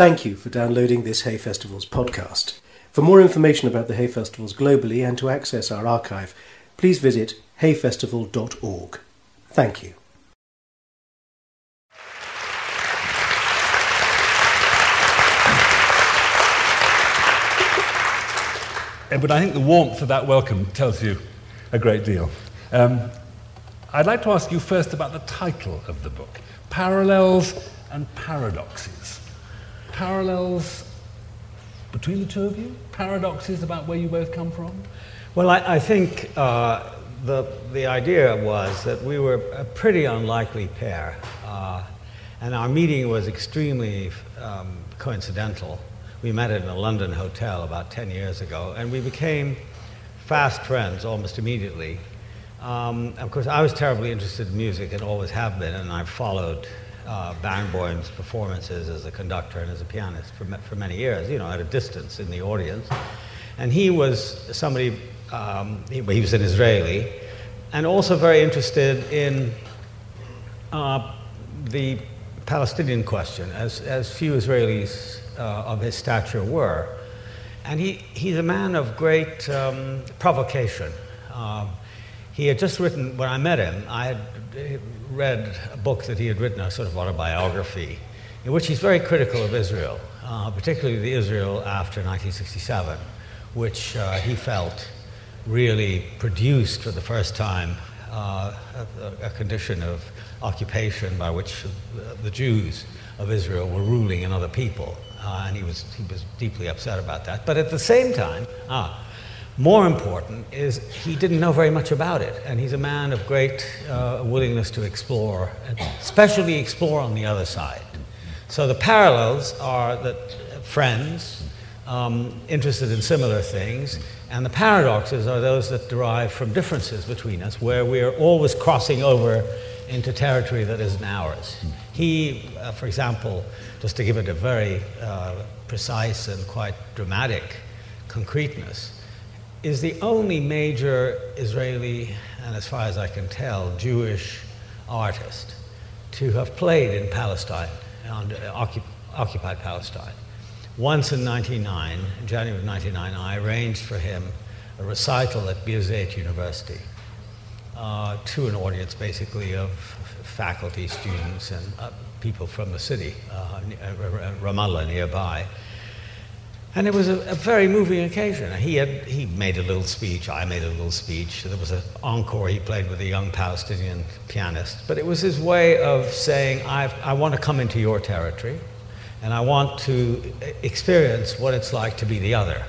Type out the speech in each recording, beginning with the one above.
Thank you for downloading this Hay Festivals podcast. For more information about the Hay Festivals globally and to access our archive, please visit hayfestival.org. Thank you. But I think the warmth of that welcome tells you a great deal. Um, I'd like to ask you first about the title of the book Parallels and Paradoxes. Parallels between the two of you? Paradoxes about where you both come from? Well, I, I think uh, the, the idea was that we were a pretty unlikely pair, uh, and our meeting was extremely um, coincidental. We met in a London hotel about 10 years ago, and we became fast friends almost immediately. Um, of course, I was terribly interested in music and always have been, and I've followed uh, Barenboim's performances as a conductor and as a pianist for, for many years, you know, at a distance in the audience. And he was somebody, um, he, he, was an Israeli, and also very interested in uh, the Palestinian question, as, as few Israelis uh, of his stature were. And he, he's a man of great um, provocation. Um, he had just written, when I met him, I had read a book that he had written, a sort of autobiography, in which he's very critical of Israel, uh, particularly the Israel after 1967, which uh, he felt really produced for the first time uh, a, a, condition of occupation by which the Jews of Israel were ruling in other people. Uh, and he was, he was deeply upset about that. But at the same time, ah, more important is he didn't know very much about it, and he's a man of great uh, willingness to explore, especially explore on the other side. So the parallels are that friends, um, interested in similar things, and the paradoxes are those that derive from differences between us, where we are always crossing over into territory that isn't ours. He, uh, for example, just to give it a very uh, precise and quite dramatic concreteness, is the only major Israeli, and as far as I can tell, Jewish artist to have played in Palestine, on, uh, occupied Palestine. Once in 99, in January of 99, I arranged for him a recital at Birzeit University uh, to an audience basically of faculty, students, and uh, people from the city, uh, Ramallah nearby. And it was a, a, very moving occasion. He, had, he made a little speech, I made a little speech. There was an encore he played with a young Palestinian pianist. But it was his way of saying, I want to come into your territory, and I want to experience what it's like to be the other,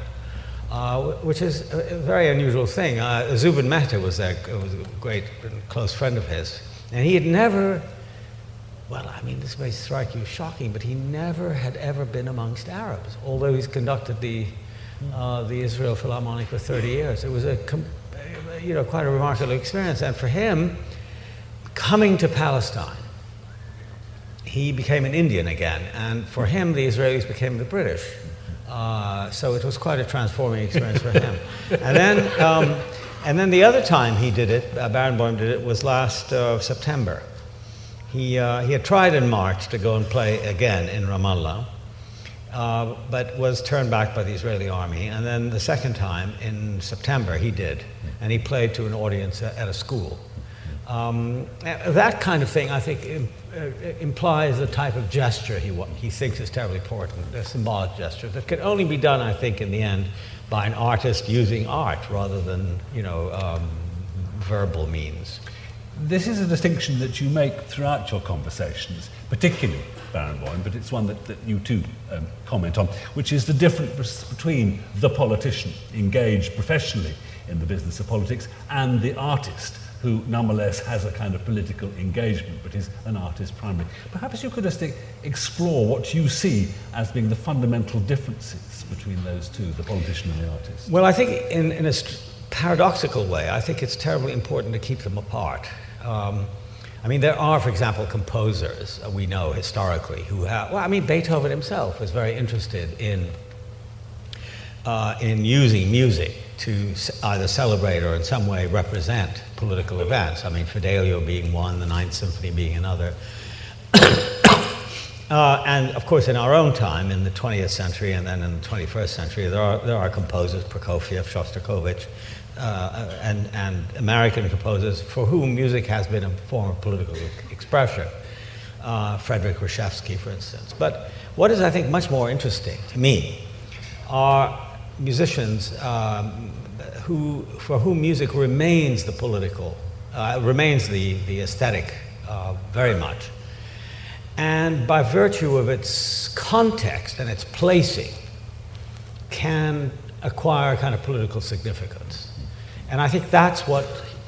uh, which is a, very unusual thing. Uh, Zubin Mehta was, a, was a great close friend of his, and he had never well, I mean, this may strike you as shocking, but he never had ever been amongst Arabs, although he's conducted the, uh, the Israel Philharmonic for 30 years. It was a, you know, quite a remarkable experience. And for him, coming to Palestine, he became an Indian again. And for him, the Israelis became the British. Uh, so it was quite a transforming experience for him. And then, um, and then the other time he did it, uh, Barenboim did it, was last uh, September. He, uh, he had tried in March to go and play again in Ramallah, uh, but was turned back by the Israeli army. And then the second time in September, he did. And he played to an audience at a school. Um, that kind of thing, I think, uh, implies a type of gesture he, he thinks is terribly important, a symbolic gesture that can only be done, I think, in the end by an artist using art rather than, you know, um, verbal means. This is a distinction that you make throughout your conversations, particularly Barenboim, but it's one that, that you too um, comment on, which is the difference between the politician engaged professionally in the business of politics and the artist who nonetheless has a kind of political engagement but is an artist primarily. Perhaps you could just explore what you see as being the fundamental differences between those two, the politician and the artist. Well, I think in, in a paradoxical way, I think it's terribly important to keep them apart. Um, I mean, there are, for example, composers uh, we know historically who have, well, I mean, Beethoven himself was very interested in, uh, in using music to either celebrate or in some way represent political events. I mean, Fidelio being one, the Ninth Symphony being another. Uh, and of course, in our own time, in the 20th century and then in the 21st century, there are, there are composers, Prokofiev, Shostakovich, uh, and, and American composers for whom music has been a form of political expression. Uh, Frederic Rzewski, for instance. But what is, I think, much more interesting to me are musicians um, who, for whom music remains the political, uh, remains the, the aesthetic uh, very much. And by virtue of its context and its placing, can acquire kind of political significance. And I think that's what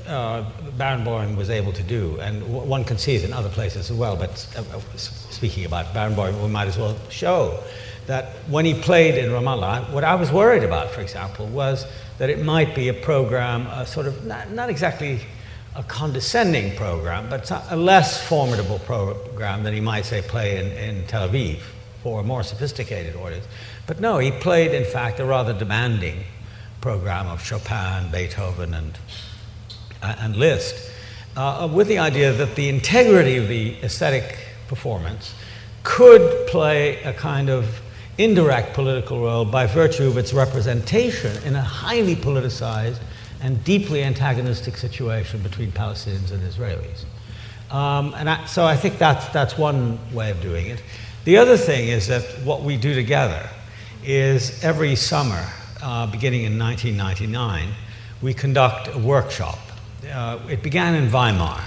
uh, Barenboim was able to do, and w- one can see it in other places as well. But uh, uh speaking about Barenboim, we might as well show that when he played in Ramallah, what I was worried about, for example, was that it might be a program, a sort of not, not exactly a condescending program, but a less formidable program than he might say play in, in Tel Aviv for a more sophisticated audience. But no, he played, in fact, a rather demanding program of Chopin, Beethoven, and, uh, and Liszt, uh, with the idea that the integrity of the aesthetic performance could play a kind of indirect political role by virtue of its representation in a highly politicized and deeply antagonistic situation between Palestinians and Israelis. Um, and I, so I think that's, that's one way of doing it. The other thing is that what we do together is every summer uh, beginning in 1999, we conduct a workshop. Uh, it began in Weimar.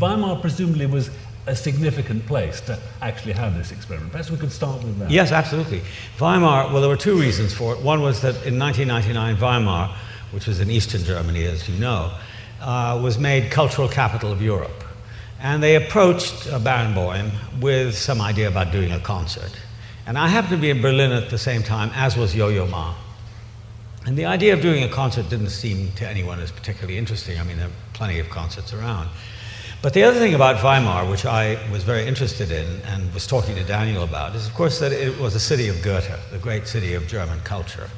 Weimar presumably was a significant place to actually have this experiment. Perhaps we could start with that. Yes, absolutely. Weimar, well, there were two reasons for it. One was that in 1999, Weimar, which was in eastern Germany, as you know, uh, was made cultural capital of Europe. And they approached uh, Barenboim with some idea about doing a concert. And I happened to be in Berlin at the same time, as was Yo Yo Ma. And the idea of doing a concert didn't seem to anyone as particularly interesting. I mean, there are plenty of concerts around. But the other thing about Weimar, which I was very interested in and was talking to Daniel about, is of course that it was a city of Goethe, the great city of German culture.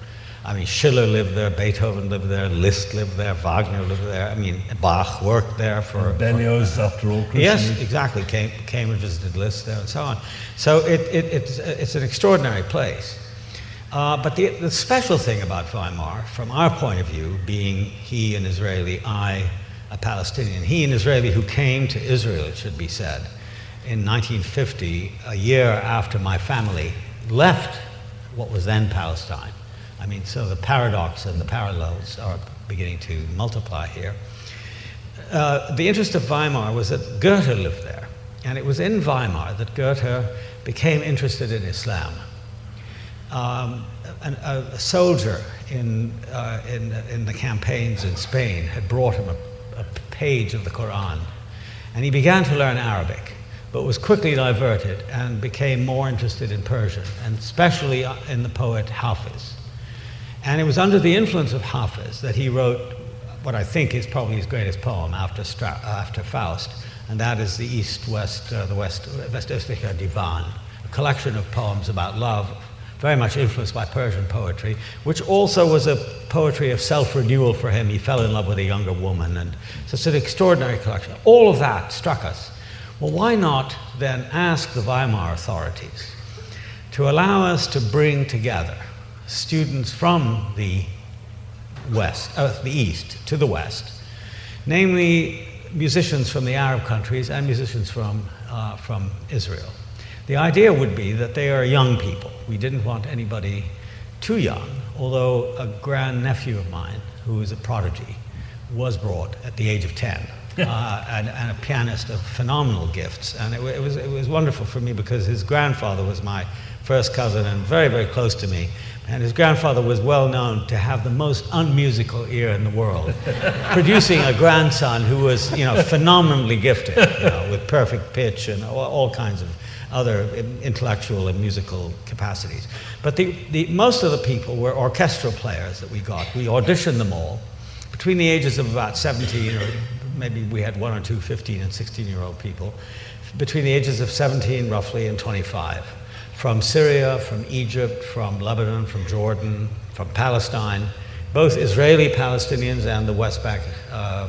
I mean, Schiller lived there, Beethoven lived there, Liszt lived there, Wagner lived there. I mean, Bach worked there for. And Berlioz, after all. Christian. Yes, exactly. Came, came and visited Liszt there and so on. So it, it, it's, it's an extraordinary place. Uh, but the, the special thing about Weimar, from our point of view, being he an Israeli, I a Palestinian, he an Israeli who came to Israel, it should be said, in 1950, a year after my family left what was then Palestine I mean, so the paradox and the parallels are beginning to multiply here. Uh, the interest of Weimar was that Goethe lived there, and it was in Weimar that Goethe became interested in Islam. Um, an, a, a, soldier in, uh, in, in, the campaigns in Spain had brought him a, a page of the Quran, and he began to learn Arabic but was quickly diverted and became more interested in Persian, and especially uh, in the poet Hafiz. And it was under the influence of Hafiz that he wrote what I think is probably his greatest poem after, Stra- after Faust, and that is the East West, uh, the West, Westöstlicher Divan, a collection of poems about love, very much influenced by Persian poetry, which also was a poetry of self renewal for him. He fell in love with a younger woman, and so it's an extraordinary collection. All of that struck us. Well, why not then ask the Weimar authorities to allow us to bring together students from the west, uh, the east to the west, namely musicians from the Arab countries and musicians from, uh, from Israel. The idea would be that they are young people. We didn't want anybody too young, although a grandnephew of mine, who is a prodigy, was brought at the age of 10. uh, and, and, a pianist of phenomenal gifts. And it, it, was, it was wonderful for me because his grandfather was my first cousin and very, very close to me. And his grandfather was well known to have the most unmusical ear in the world, producing a grandson who was, you know, phenomenally gifted, you know, with perfect pitch and all, all, kinds of other intellectual and musical capacities. But the, the, most of the people were orchestral players that we got. We auditioned them all between the ages of about 17, or maybe we had one or two 15 and 16 year old people, between the ages of 17 roughly and 25 from Syria, from Egypt, from Lebanon, from Jordan, from Palestine, both Israeli Palestinians and the West Bank, uh,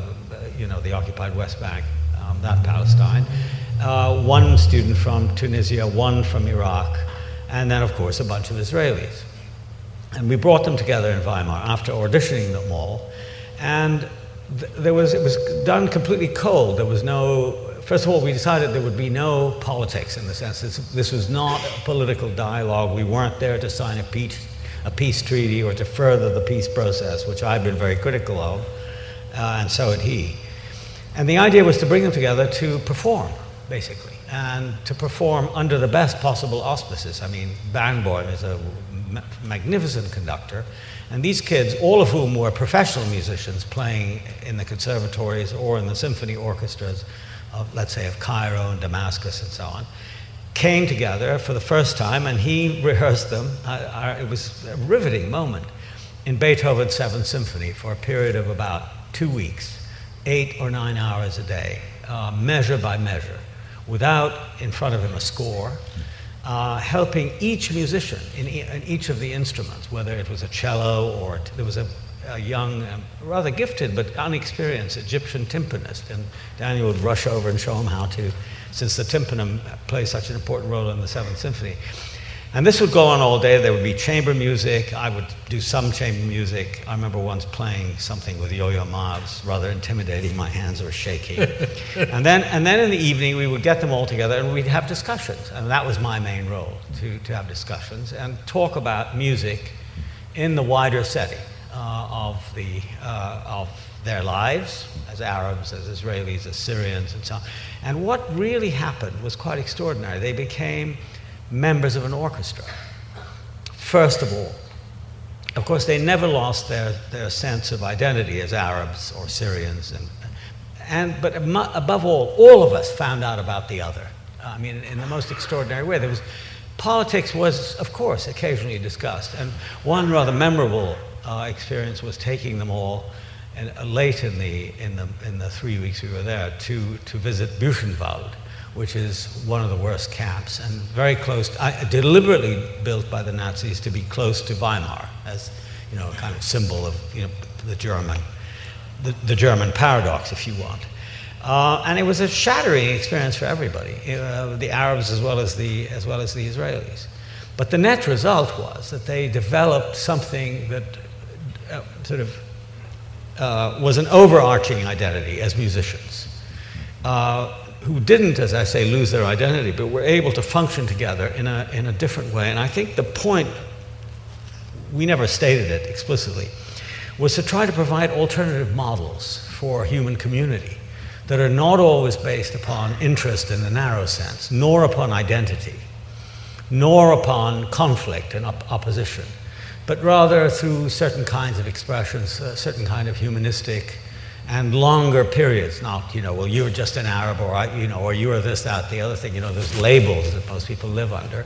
you know, the occupied West Bank, um, that Palestine. uh, one student from Tunisia, one from Iraq, and then, of course, a bunch of Israelis. And we brought them together in Weimar after auditioning them all. And th- there was, it was done completely cold. There was no, first of all, we decided there would be no politics in the sense this, was not a political dialogue. We weren't there to sign a peace, a peace treaty or to further the peace process, which I've been very critical of, uh, and so had he. And the idea was to bring them together to perform, basically, and to perform under the best possible auspices. I mean, Barenboim is a magnificent conductor. And these kids, all of whom were professional musicians playing in the conservatories or in the symphony orchestras of, let's say, of Cairo and Damascus and so on, came together for the first time and he rehearsed them. it was a riveting moment in Beethoven's Seventh Symphony for a period of about two weeks, eight or nine hours a day, uh, measure by measure, without in front of him a score uh, helping each musician in, e- in, each of the instruments, whether it was a cello or t- there was a, a young, um, rather gifted but unexperienced Egyptian timpanist, and Daniel would rush over and show him how to, since the tympanum plays such an important role in the Seventh Symphony. And this would go on all day. There would be chamber music. I would do some chamber music. I remember once playing something with Yo-Yo Ma. It was rather intimidating. My hands were shaking. and, then, and then in the evening, we would get them all together and we'd have discussions. And that was my main role, to, to have discussions and talk about music in the wider setting uh, of, the, uh, of their lives as Arabs, as Israelis, as Syrians, and so on. And what really happened was quite extraordinary. They became members of an orchestra, first of all. Of course, they never lost their, their sense of identity as Arabs or Syrians. And, and, but above all, all of us found out about the other. I mean, in the most extraordinary way. There was, politics was, of course, occasionally discussed. And one rather memorable uh, experience was taking them all and, late in the, in, the, in the three weeks we were there to, to visit Buchenwald which is one of the worst camps and very close, to, deliberately built by the Nazis to be close to Weimar as you know, a kind of symbol of you know, the German, the, the German paradox, if you want. Uh, and it was a shattering experience for everybody, uh, the Arabs as well as the, as well as the Israelis. But the net result was that they developed something that sort of uh, was an overarching identity as musicians. Uh, who didn't, as I say, lose their identity, but were able to function together in a, in a different way. And I think the point, we never stated it explicitly, was to try to provide alternative models for human community that are not always based upon interest in the narrow sense, nor upon identity, nor upon conflict and op- opposition, but rather through certain kinds of expressions, a certain kind of humanistic and longer periods. Not, you know, well, you're just an Arab, or you know, or you are this, that, the other thing. You know, there's labels that most people live under,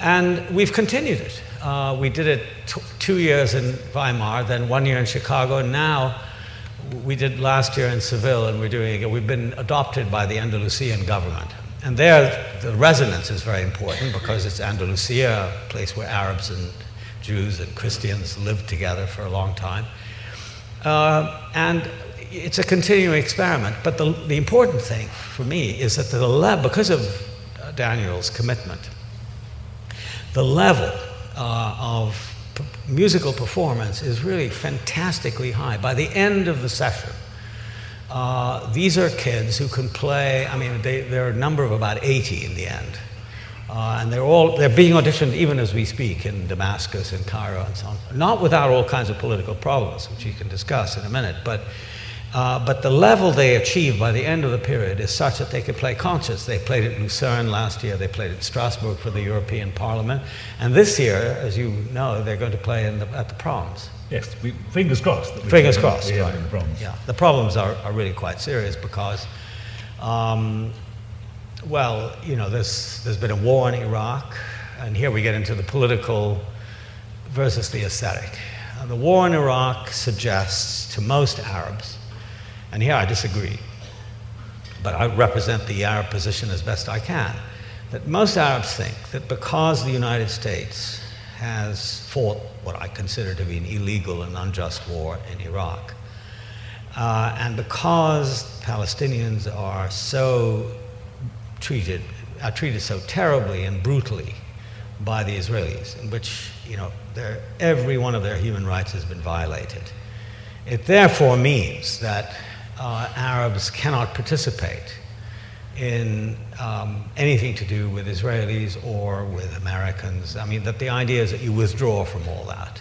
and we've continued it. Uh, we did it two years in Weimar, then one year in Chicago, and now we did last year in Seville, and we're doing it. We've been adopted by the Andalusian government. And there, the resonance is very important because it's Andalusia, a place where Arabs and Jews and Christians lived together for a long time. Uh, and it's a continuing experiment. But the, the important thing for me is that the level, because of uh, Daniel's commitment, the level uh, of p- musical performance is really fantastically high. By the end of the session, uh, these are kids who can play. I mean, they, there are a number of about 80 in the end. Uh, and they're all they're being auditioned even as we speak in Damascus and Cairo and so on. Not without all kinds of political problems, which you can discuss in a minute, but uh, but the level they achieve by the end of the period is such that they can play concerts. They played at Lucerne last year, they played at Strasbourg for the European Parliament, and this year, as you know, they're going to play the, at the proms. Yes, we, fingers crossed. fingers crossed, right. The yeah, the problems are, are really quite serious because, um, well, you know, there's, there's been a war in Iraq, and here we get into the political versus the aesthetic. Uh, the war in Iraq suggests to most Arabs and here I disagree, but I represent the Arab position as best I can. That most Arabs think that because the United States has fought what I consider to be an illegal and unjust war in Iraq, uh, and because Palestinians are so treated, are treated so terribly and brutally by the Israelis, in which you know, every one of their human rights has been violated. It therefore means that uh, Arabs cannot participate in um, anything to do with Israelis or with Americans. I mean, that the idea is that you withdraw from all that.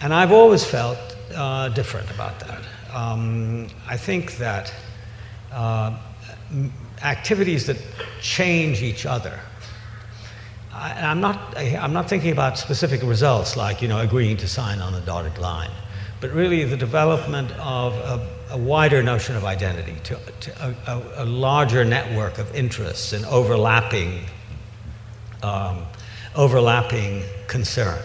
And I've always felt uh, different about that. Um, I think that uh, activities that change each other. I, am not, I'm not thinking about specific results like, you know, agreeing to sign on a dotted line, but really the development of a, a wider notion of identity, to, to a, a, larger network of interests and overlapping, um, overlapping concern.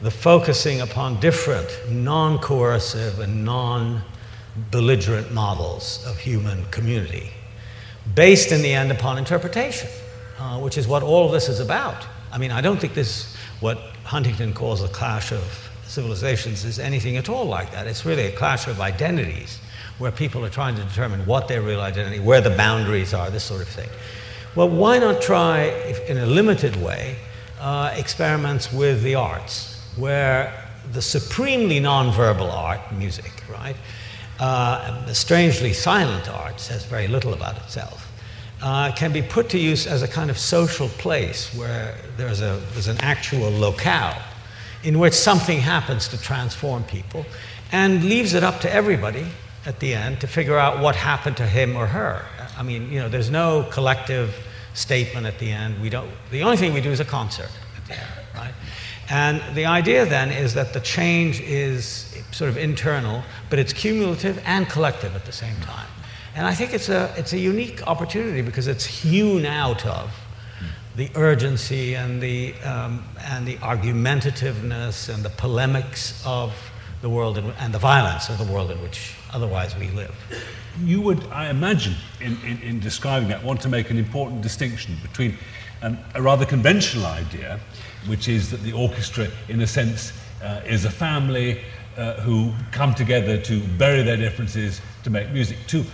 The focusing upon different non coercive and non belligerent models of human community, based in the end upon interpretation, uh, which is what all of this is about. I mean, I don't think this, what Huntington calls a clash of civilizations, is anything at all like that. It's really a clash of identities where people are trying to determine what their real identity, where the boundaries are, this sort of thing. Well, why not try, if, in a limited way, uh, experiments with the arts, where the supremely nonverbal art, music, right, uh, strangely silent art says very little about itself, uh, can be put to use as a kind of social place where there's, a, there's an actual locale in which something happens to transform people and leaves it up to everybody at the end to figure out what happened to him or her. I mean, you know, there's no collective statement at the end. We don't, the only thing we do is a concert at the end, right? And the idea then is that the change is sort of internal, but it's cumulative and collective at the same time. And I think it's a, it's a unique opportunity because it's hewn out of the urgency and the, um, and the argumentativeness and the polemics of the world in, and the violence of the world in which otherwise we live. You would, I imagine, in, in, in describing that, want to make an important distinction between um, a rather conventional idea, which is that the orchestra, in a sense, uh, is a family uh, who come together to bury their differences to make music, to,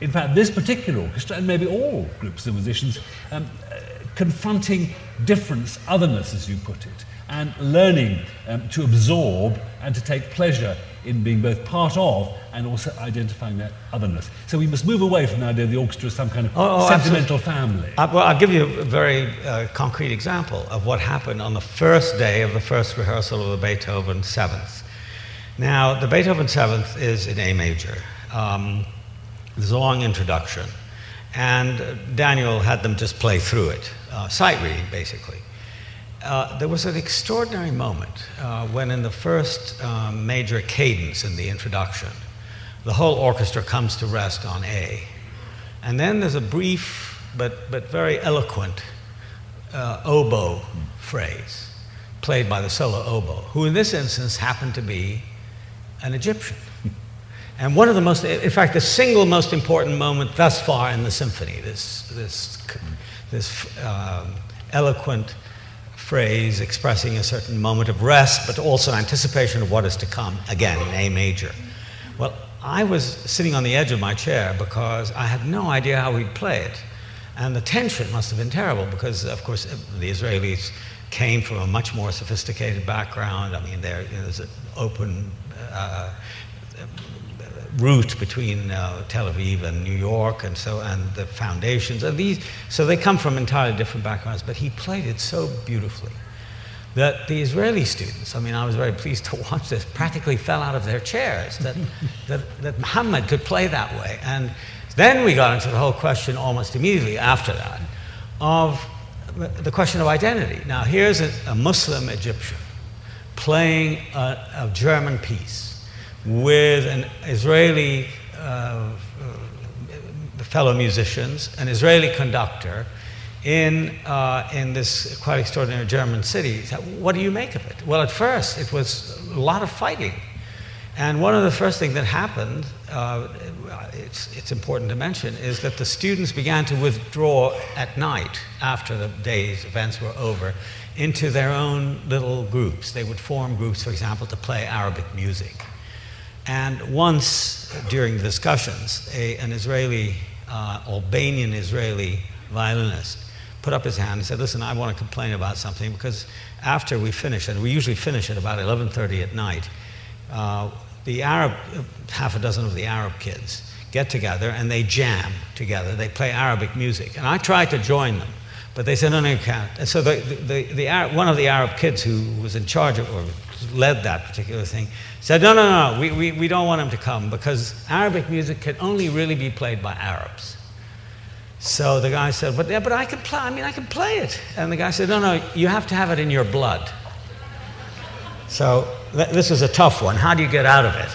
in fact, this particular orchestra, and maybe all groups of musicians, um, uh, confronting difference, otherness, as you put it, and learning um, to absorb and to take pleasure in being both part of and also identifying that otherness. So we must move away from the idea of the orchestra as some kind of oh, oh, sentimental absolutely. family. I, uh, well, I'll give you a very uh, concrete example of what happened on the first day of the first rehearsal of the Beethoven Seventh. Now, the Beethoven Seventh is in A major. Um, there's a long introduction, and Daniel had them just play through it, uh, sight reading basically. Uh, there was an extraordinary moment uh, when, in the first um, major cadence in the introduction, the whole orchestra comes to rest on A. And then there's a brief but, but very eloquent uh, oboe phrase played by the solo oboe, who in this instance happened to be an Egyptian. And one of the most, in fact, the single most important moment thus far in the symphony, this, this, this um, eloquent phrase expressing a certain moment of rest, but also anticipation of what is to come, again in A major. Well, I was sitting on the edge of my chair because I had no idea how we'd play it. And the tension must have been terrible because, of course, the Israelis came from a much more sophisticated background. I mean, there, there's an open route between uh, Tel Aviv and New York, and so and the foundations and these. So they come from entirely different backgrounds. But he played it so beautifully that the Israeli students, I mean, I was very pleased to watch this, practically fell out of their chairs that that, that Muhammad could play that way. And then we got into the whole question almost immediately after that of the question of identity. Now, here's a, a Muslim Egyptian playing a, a German piece with an Israeli uh, fellow musicians, an Israeli conductor, in, uh, in this quite extraordinary German city. What do you make of it? Well, at first, it was a lot of fighting. And one of the first things that happened, uh, it's, it's important to mention, is that the students began to withdraw at night after the day's events were over into their own little groups. They would form groups, for example, to play Arabic music. And once during the discussions, a, an Israeli, uh, Albanian Israeli violinist, put up his hand and said, "Listen, I want to complain about something because after we finish, and we usually finish at about 11:30 at night, uh, the Arab, half a dozen of the Arab kids, get together and they jam together. They play Arabic music, and I tried to join them." But they said, no, no, you can't. And so the, the, the, Arab, one of the Arab kids who was in charge of, or led that particular thing, said, no, no, no, we, we, we don't want him to come because Arabic music can only really be played by Arabs. So the guy said, but, yeah, but I can play, I mean, I can play it. And the guy said, no, no, you have to have it in your blood. So th- this was a tough one. How do you get out of it?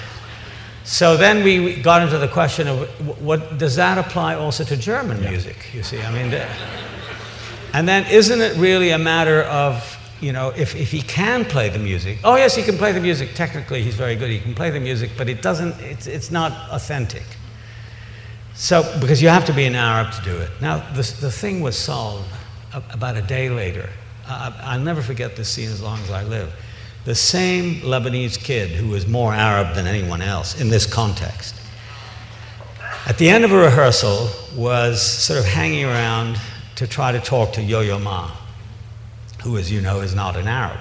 So then we got into the question of what does that apply also to German music? You see, I mean, and then isn't it really a matter of you know, if, if he can play the music, oh yes, he can play the music. Technically, he's very good. He can play the music, but it doesn't. It's, it's not authentic. So, because you have to be an Arab to do it. Now, the, the thing was solved about a day later. Uh, I'll never forget this scene as long as I live. The same Lebanese kid who was more Arab than anyone else in this context, at the end of a rehearsal, was sort of hanging around to try to talk to Yo Yo Ma, who, as you know, is not an Arab.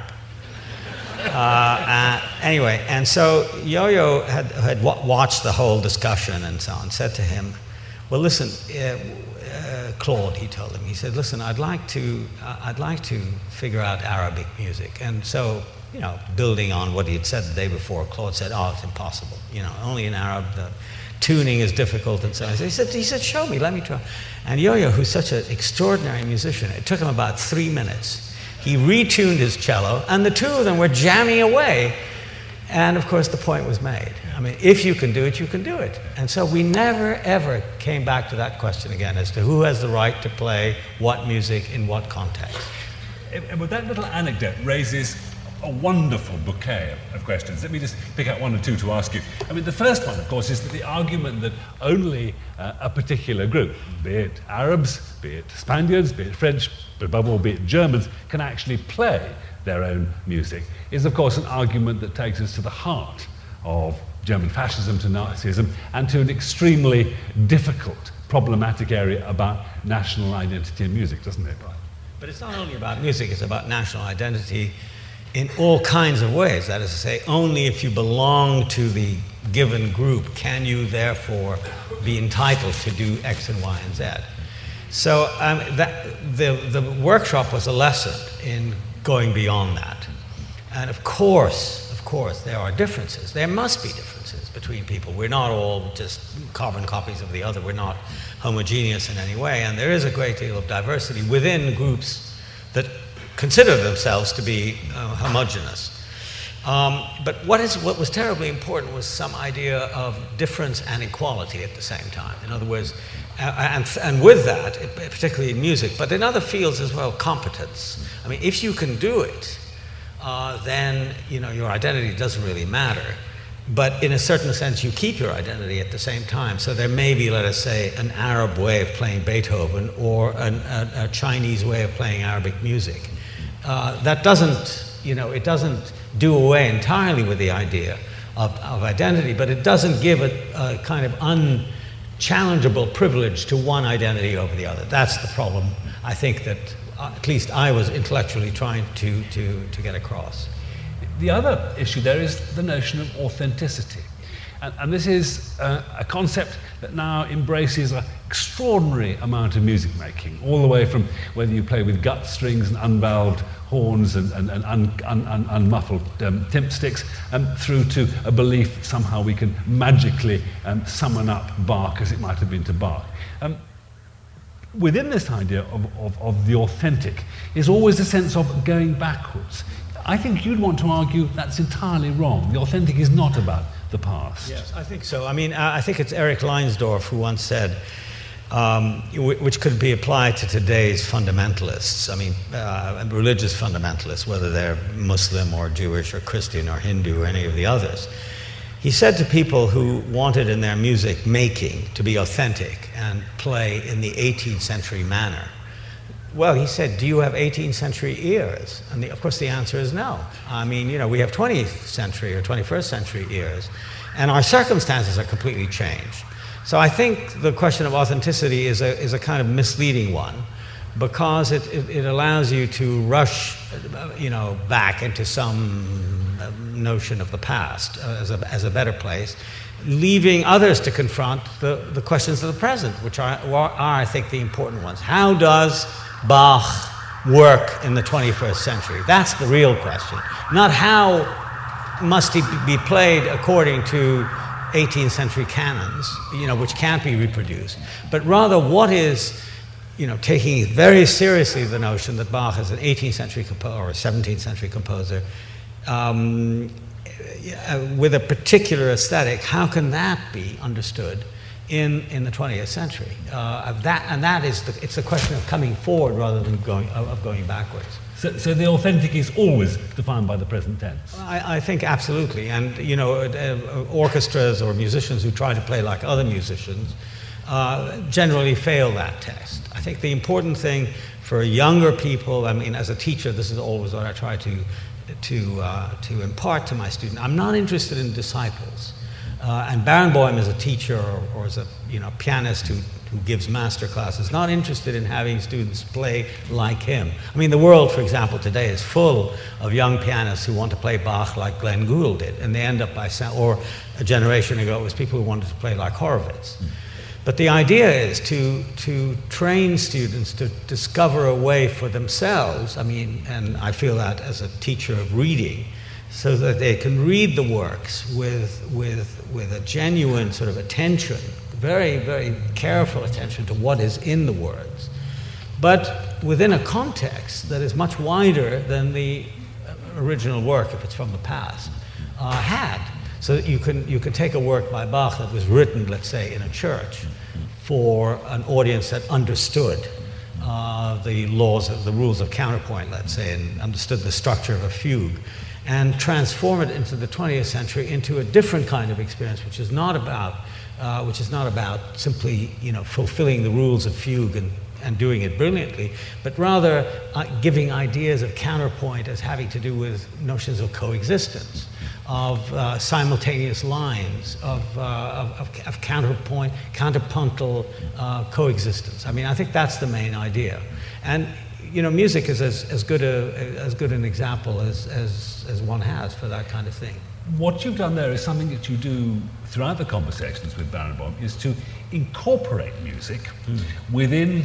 Uh, uh, anyway, and so Yo Yo had, had watched the whole discussion and so on, said to him, well, listen, uh, uh, Claude, he told him, he said, listen, I'd like to, uh, I'd like to figure out Arabic music. And so, you know, building on what he had said the day before, Claude said, oh, it's impossible. You know, only in Arab, tuning is difficult and so on. He said, he said, show me, let me try. And Yo-Yo, who's such an extraordinary musician, it took him about three minutes. He retuned his cello, and the two of them were jamming away. And of course, the point was made. I mean, if you can do it, you can do it. And so we never, ever came back to that question again as to who has the right to play what music in what context. With that little anecdote raises a wonderful bouquet of questions. Let me just pick out one or two to ask you. I mean, the first one, of course, is that the argument that only uh, a particular group, be it Arabs, be it Spaniards, be it French, but above all, be it Germans, can actually play their own music, is, of course, an argument that takes us to the heart of German fascism to Nazism and to an extremely difficult, problematic area about national identity and music, doesn't it? But it's not only about music, it's about national identity in all kinds of ways. That is to say, only if you belong to the given group can you therefore be entitled to do X and Y and Z. So um, that, the, the workshop was a lesson in going beyond that. And of course, of course, there are differences. There must be differences between people. We're not all just carbon copies of the other. We're not homogeneous in any way. And there is a great deal of diversity within groups that consider themselves to be uh, homogenous. Um, but what, is, what was terribly important was some idea of difference and equality at the same time. In other words, and, and with that, particularly in music, but in other fields as well, competence. I mean, if you can do it, uh, then you know your identity doesn't really matter. But in a certain sense, you keep your identity at the same time. So there may be, let us say, an Arab way of playing Beethoven or an, a, a, Chinese way of playing Arabic music. Uh, that doesn't, you know, it doesn't do away entirely with the idea of, of identity, but it doesn't give a, a kind of unchallengeable privilege to one identity over the other. That's the problem I think that uh, at least I was intellectually trying to, to, to get across. The other issue there is the notion of authenticity. And, and this is uh, a concept that now embraces an extraordinary amount of music making, all the way from whether you play with gut strings and unvalved horns and, and, and un, un, un, unmuffled um, timp sticks, um, through to a belief that somehow we can magically um, summon up Bach as it might have been to Bach. Um, within this idea of, of, of the authentic is always a sense of going backwards. I think you'd want to argue that's entirely wrong. The authentic is not about the past. Yes, I think so. I mean, I think it's Eric Leinsdorf who once said, um, which could be applied to today's fundamentalists. I mean, uh, religious fundamentalists, whether they're Muslim or Jewish or Christian or Hindu or any of the others. He said to people who wanted in their music making to be authentic and play in the 18th century manner, well, he said, Do you have 18th century ears? And the, of course, the answer is no. I mean, you know, we have 20th century or 21st century ears, and our circumstances are completely changed. So I think the question of authenticity is a, is a kind of misleading one because it, it, it allows you to rush you know, back into some notion of the past uh, as, a, as a better place, leaving others to confront the, the questions of the present, which are, are, I think, the important ones. How does Bach work in the 21st century? That's the real question. Not how must he be played according to 18th century canons, you know, which can't be reproduced, but rather what is, you know, taking very seriously the notion that Bach is an 18th century composer or a 17th century composer um, with a particular aesthetic, how can that be understood in, in the 20th century? Uh, that, and that is, the, it's a question of coming forward rather than going, of going backwards. So, so, the authentic is always defined by the present tense. I, I think absolutely, and you know, uh, uh, orchestras or musicians who try to play like other musicians uh, generally fail that test. I think the important thing for younger people, I mean, as a teacher, this is always what I try to to uh, to impart to my students. I'm not interested in disciples. Uh, and Barenboim is a teacher or, or as a you know, pianist who who gives master classes, not interested in having students play like him. I mean, the world, for example, today is full of young pianists who want to play Bach like Glenn Gould did, and they end up by, or a generation ago, it was people who wanted to play like Horowitz. But the idea is to, to train students to discover a way for themselves. I mean, and I feel that as a teacher of reading, so that they can read the works with, with, with a genuine sort of attention very, very careful attention to what is in the words, but within a context that is much wider than the original work, if it's from the past, uh, had. So that you can, you can take a work by Bach that was written, let's say, in a church for an audience that understood uh, the laws, of, the rules of counterpoint, let's say, and understood the structure of a fugue, and transform it into the 20th century into a different kind of experience, which is not about uh, which is not about simply you know, fulfilling the rules of fugue and, and doing it brilliantly, but rather uh, giving ideas of counterpoint as having to do with notions of coexistence, of uh, simultaneous lines, of, uh, of, of, counterpoint, counterpuntal uh, coexistence. I mean, I think that's the main idea. And you know, music is as, as, good, a, as good an example as, as, as one has for that kind of thing what you've done there is something that you do throughout the conversations with Barenboim is to incorporate music mm. within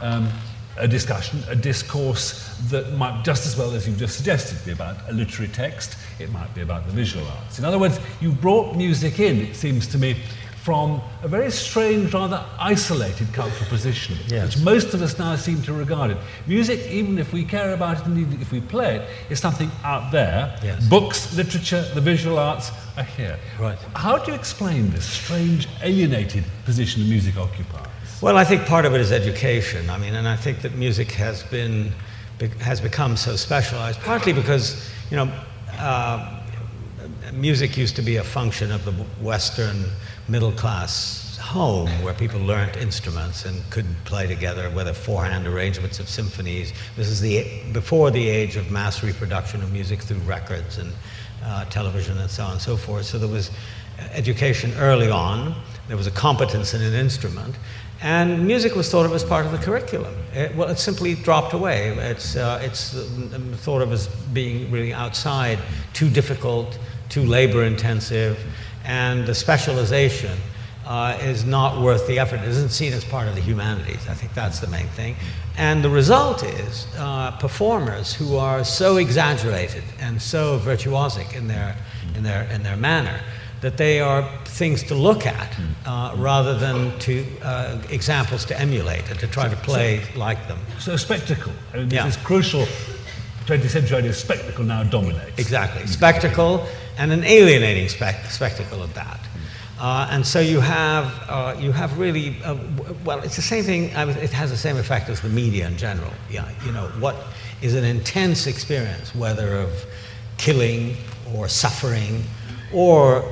um, a discussion, a discourse that might just as well as you've just suggested be about a literary text, it might be about the visual arts. In other words, you've brought music in, it seems to me, from a very strange, rather isolated cultural position, yes. which most of us now seem to regard it. Music, even if we care about it, indeed if we play it, is something out there. Yes. Books, literature, the visual arts are here. Right. How do you explain this strange, alienated position that music occupies? Well, I think part of it is education. I mean, and I think that music has been has become so specialized, partly because you know. Uh, music used to be a function of the Western middle class home where people learned instruments and could play together, whether four-hand arrangements of symphonies. This is the before the age of mass reproduction of music through records and uh, television and so on and so forth. So there was education early on. There was a competence in an instrument, and music was thought of as part of the curriculum. It, well, it simply dropped away. It's, uh, it's thought of as being really outside, too difficult, too labor intensive and the specialization uh, is not worth the effort. It isn't seen as part of the humanities. I think that's the main thing. And the result is uh, performers who are so exaggerated and so virtuosic in their, in their, in their manner that they are things to look at uh, rather than to uh, examples to emulate and to try to play so, like them. So spectacle. I mean, this yeah. is crucial 20th century idea spectacle now dominates. Exactly. Spectacle and an alienating spe- spectacle at that. Uh, and so you have, uh, you have really, uh, well, it's the same thing, I mean, it has the same effect as the media in general. Yeah, you know, what is an intense experience, whether of killing or suffering or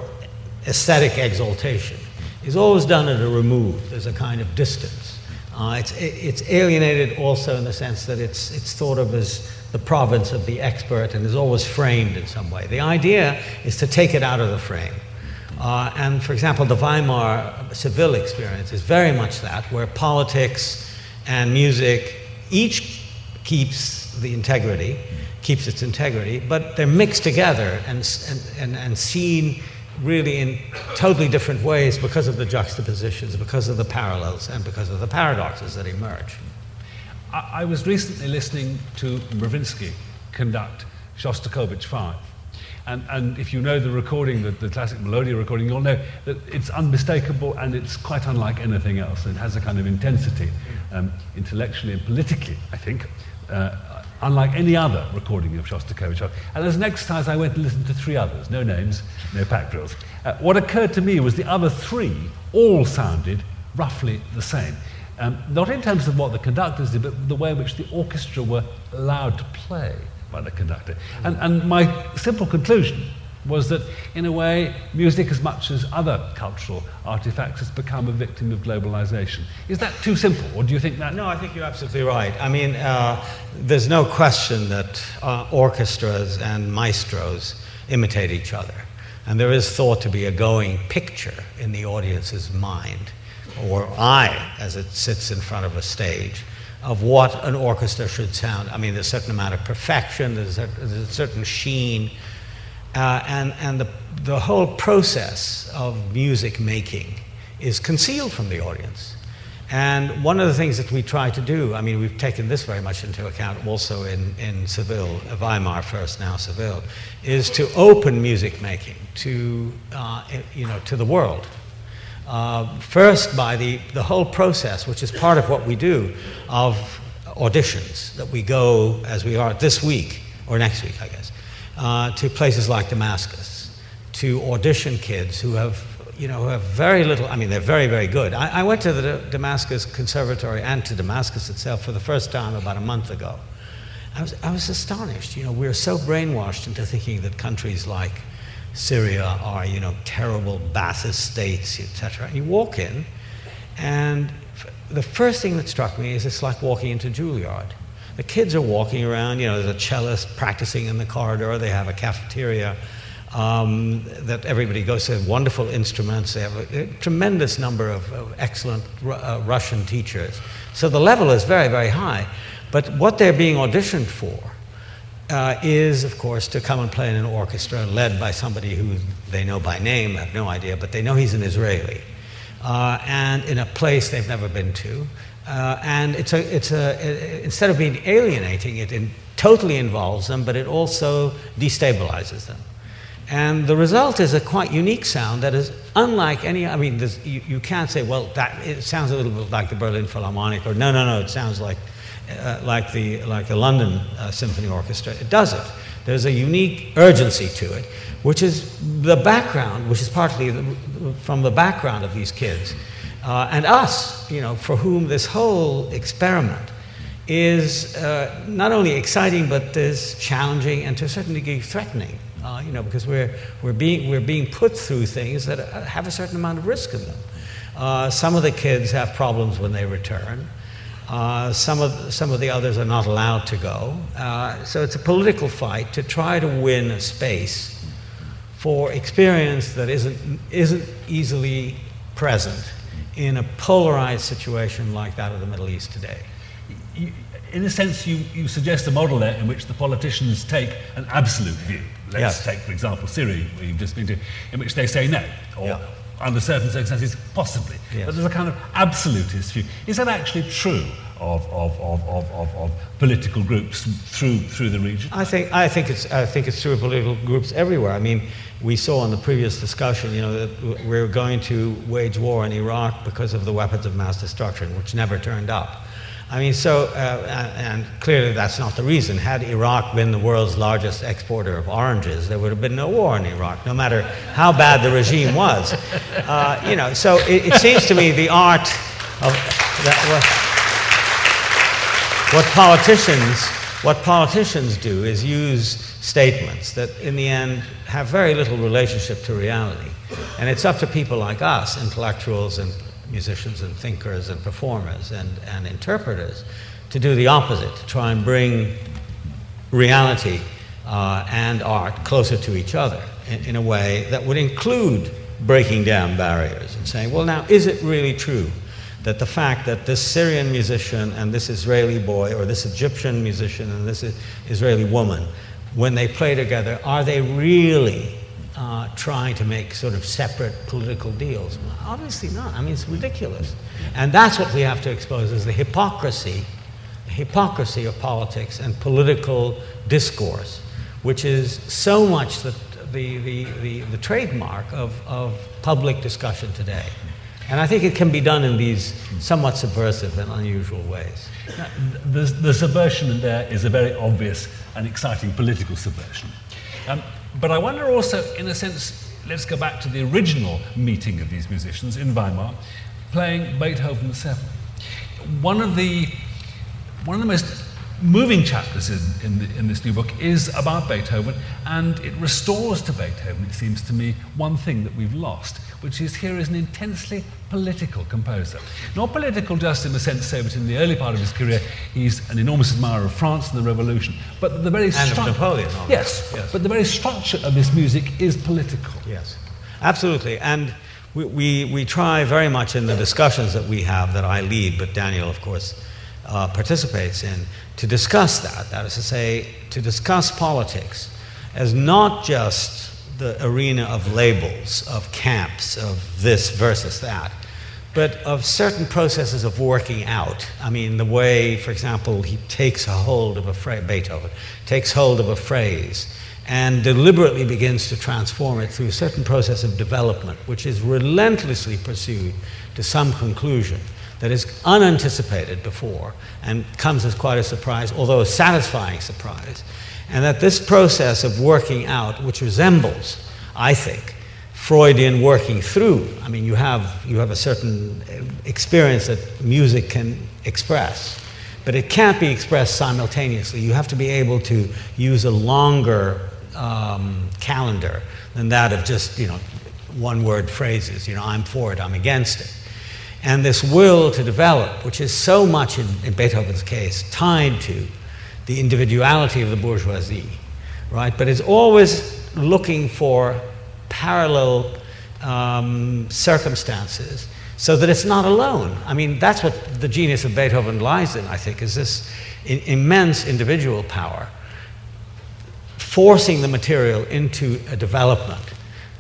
aesthetic exaltation, is always done at a remove. There's a kind of distance. Uh, it's, it's alienated also in the sense that it's, it's thought of as the province of the expert and is always framed in some way. The idea is to take it out of the frame. Uh, and for example, the Weimar Seville experience is very much that, where politics and music each keeps the integrity, keeps its integrity, but they're mixed together and, and, and, seen really in totally different ways because of the juxtapositions, because of the parallels, and because of the paradoxes that emerge. I, was recently listening to Mravinsky conduct Shostakovich 5. And, and if you know the recording, the, the classic Melodia recording, you'll know that it's unmistakable and it's quite unlike anything else. It has a kind of intensity, um, intellectually and politically, I think, uh, unlike any other recording of Shostakovich. And as an exercise, I went and listened to three others, no names, no pack drills. Uh, what occurred to me was the other three all sounded roughly the same. Um, not in terms of what the conductors did, but the way in which the orchestra were allowed to play by the conductor. And, and my simple conclusion was that, in a way, music, as much as other cultural artifacts, has become a victim of globalization. Is that too simple, or do you think that? No, I think you're absolutely right. I mean, uh, there's no question that uh, orchestras and maestros imitate each other. And there is thought to be a going picture in the audience's mind, or I, as it sits in front of a stage of what an orchestra should sound. I mean, there's a certain amount of perfection, there's a, there's a certain sheen, uh, and, and the, the whole process of music making is concealed from the audience. And one of the things that we try to do, I mean, we've taken this very much into account also in, in Seville, Weimar first, now Seville, is to open music making to, uh, you know, to the world. Uh, first, by the, the whole process, which is part of what we do, of auditions that we go, as we are this week, or next week, I guess, uh, to places like Damascus, to audition kids who have, you know, who have very little, I mean, they're very, very good. I, I went to the Damascus Conservatory and to Damascus itself for the first time about a month ago. I was, I was astonished. You know, we're so brainwashed into thinking that countries like Syria are, you know, terrible Ba'athist states, etc. And you walk in, and the first thing that struck me is it's like walking into Juilliard. The kids are walking around, you know, there's a cellist practicing in the corridor, they have a cafeteria um, that everybody goes to, wonderful instruments, they have a, a tremendous number of, of excellent uh, Russian teachers. So the level is very, very high. But what they're being auditioned for uh, is, of course, to come and play in an orchestra led by somebody who they know by name, have no idea, but they know he's an Israeli, uh, and in a place they've never been to. Uh, and it's a, it's a, it, instead of being alienating, it in, totally involves them, but it also destabilizes them. And the result is a quite unique sound that is unlike any. I mean, you, you can't say, well, that it sounds a little bit like the Berlin Philharmonic, or no, no, no, it sounds like uh, like, the, like the London uh, Symphony Orchestra. It does it. There's a unique urgency to it, which is the background, which is partly the, from the background of these kids. Uh, and us, you know, for whom this whole experiment is uh, not only exciting, but is challenging and to a certain degree threatening. Uh, you know, because we're, we're, being, we're being put through things that have a certain amount of risk in them. Some of the kids have problems when they return. Uh, some, of, some of the others are not allowed to go. Uh, so it's a political fight to try to win a space for experience that isn't, isn't easily present in a polarized situation like that of the Middle East today. You, in a sense, you, you suggest a model there in which the politicians take an absolute view. Let's yes. take, for example, Syria, where you've just been to, in which they say no, or yeah under certain circumstances, possibly. Yes. But there's a kind of absolutist view. Is that actually true of, of, of, of, of, of, political groups through, through the region? I think, I, think it's, I think it's true of political groups everywhere. I mean, we saw in the previous discussion, you know, that we're going to wage war in Iraq because of the weapons of mass destruction, which never turned up. I mean, so, uh, and clearly that's not the reason. Had Iraq been the world's largest exporter of oranges, there would have been no war in Iraq, no matter how bad the regime was. Uh, you know, so it, it, seems to me the art of that, what, what politicians, what politicians do is use statements that, in the end, have very little relationship to reality. And it's up to people like us, intellectuals and musicians and thinkers and performers and, and interpreters to do the opposite, to try and bring reality uh, and art closer to each other in, in, a way that would include breaking down barriers and saying, well, now, is it really true that the fact that this Syrian musician and this Israeli boy, or this Egyptian musician and this Israeli woman, when they play together, are they really uh, trying to make sort of separate political deals? Obviously not. I mean, it's ridiculous. And that's what we have to expose is the hypocrisy, the hypocrisy of politics and political discourse, which is so much the, the, the, the, the trademark of, of public discussion today. And I think it can be done in these somewhat subversive and unusual ways. The, the subversion there is a very obvious and exciting political subversion. Um, but I wonder also, in a sense, let's go back to the original meeting of these musicians in Weimar, playing Beethoven 7. One of the, one of the most moving chapters in, in, the, in, this new book is about Beethoven, and it restores to Beethoven, it seems to me, one thing that we've lost, which is here is an intensely political composer. Not political just in the sense, say, that in the early part of his career he's an enormous admirer of France and the Revolution, but the very and of Napoleon. Yes, yes, but the very structure of this music is political. Yes, absolutely, and. We, we, we try very much in the discussions that we have that I lead, but Daniel, of course, uh, participates in, to discuss that. That is to say, to discuss politics as not just the arena of labels, of camps, of this versus that, but of certain processes of working out. I mean, the way, for example, he takes a hold of a phrase, Beethoven takes hold of a phrase and deliberately begins to transform it through a certain process of development, which is relentlessly pursued to some conclusion that is unanticipated before and comes as quite a surprise, although a satisfying surprise. And that this process of working out, which resembles, I think, Freudian working through, I mean, you have, you have a certain experience that music can express, but it can't be expressed simultaneously. You have to be able to use a longer um, calendar than that of just, you know, one word phrases, you know, I'm for it, I'm against it and this will to develop, which is so much in, in, Beethoven's case tied to the individuality of the bourgeoisie, right? But is always looking for parallel um, circumstances so that it's not alone. I mean, that's what the genius of Beethoven lies in, I think, is this in, immense individual power forcing the material into a development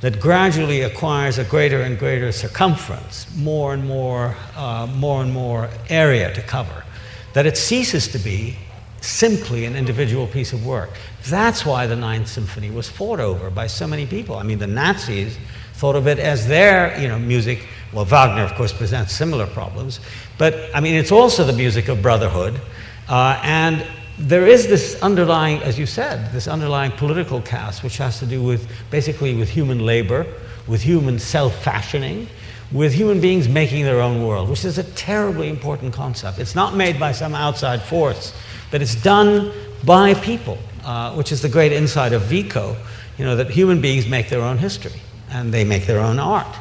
that gradually acquires a greater and greater circumference, more and more, uh, more and more area to cover, that it ceases to be simply an individual piece of work. That's why the Ninth Symphony was fought over by so many people. I mean, the Nazis thought of it as their, you know, music. Well, Wagner, of course, presents similar problems, but I mean, it's also the music of brotherhood, uh, and there is this underlying, as you said, this underlying political cast, which has to do with basically with human labor, with human self fashioning, with human beings making their own world, which is a terribly important concept. It's not made by some outside force, but it's done by people, uh, which is the great insight of Vico, you know, that human beings make their own history and they make their own art.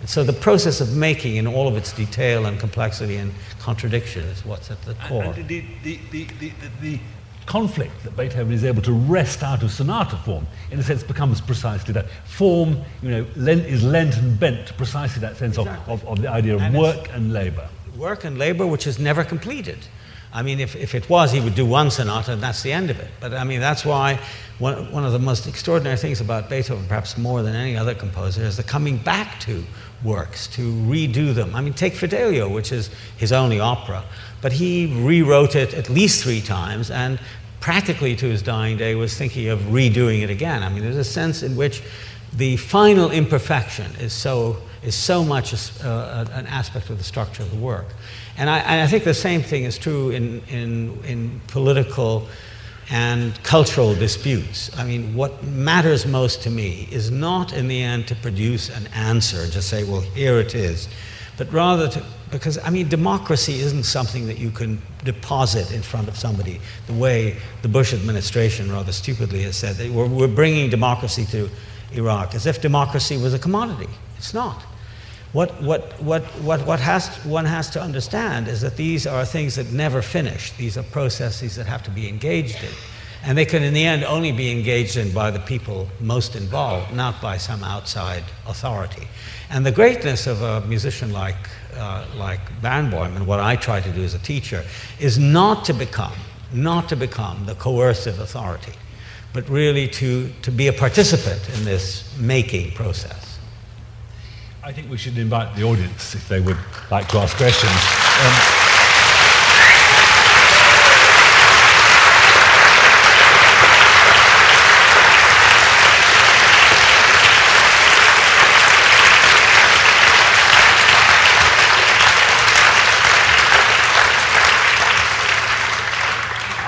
And so the process of making in all of its detail and complexity and contradiction is what's at the core. And, the, the, the, the, conflict that Beethoven is able to wrest out of sonata form, in a sense, becomes precisely that. Form, you know, is lent and bent to precisely that sense of, of, of, the idea of work and labor. Work and labor which is never completed. I mean, if, if it was, he would do one sonata and that's the end of it. But I mean, that's why one, one of the most extraordinary things about Beethoven, perhaps more than any other composer, is the coming back to works, to redo them. I mean, take Fidelio, which is his only opera, but he rewrote it at least three times and practically to his dying day was thinking of redoing it again. I mean, there's a sense in which the final imperfection is so, is so much a, uh, an aspect of the structure of the work. And I, and I think the same thing is true in, in, in political and cultural disputes. I mean, what matters most to me is not in the end to produce an answer, just say, well, here it is, but rather to, because, I mean, democracy isn't something that you can deposit in front of somebody the way the Bush administration rather stupidly has said. That we're, we're bringing democracy to Iraq as if democracy was a commodity. It's not. What, what, what, what, what has, one has to understand is that these are things that never finish. These are processes that have to be engaged in. And they can, in the end, only be engaged in by the people most involved, not by some outside authority. And the greatness of a musician like, uh, like Barenboim, and what I try to do as a teacher, is not to become, not to become the coercive authority, but really to, to be a participant in this making process. I think we should invite the audience if they would like to ask questions. Um,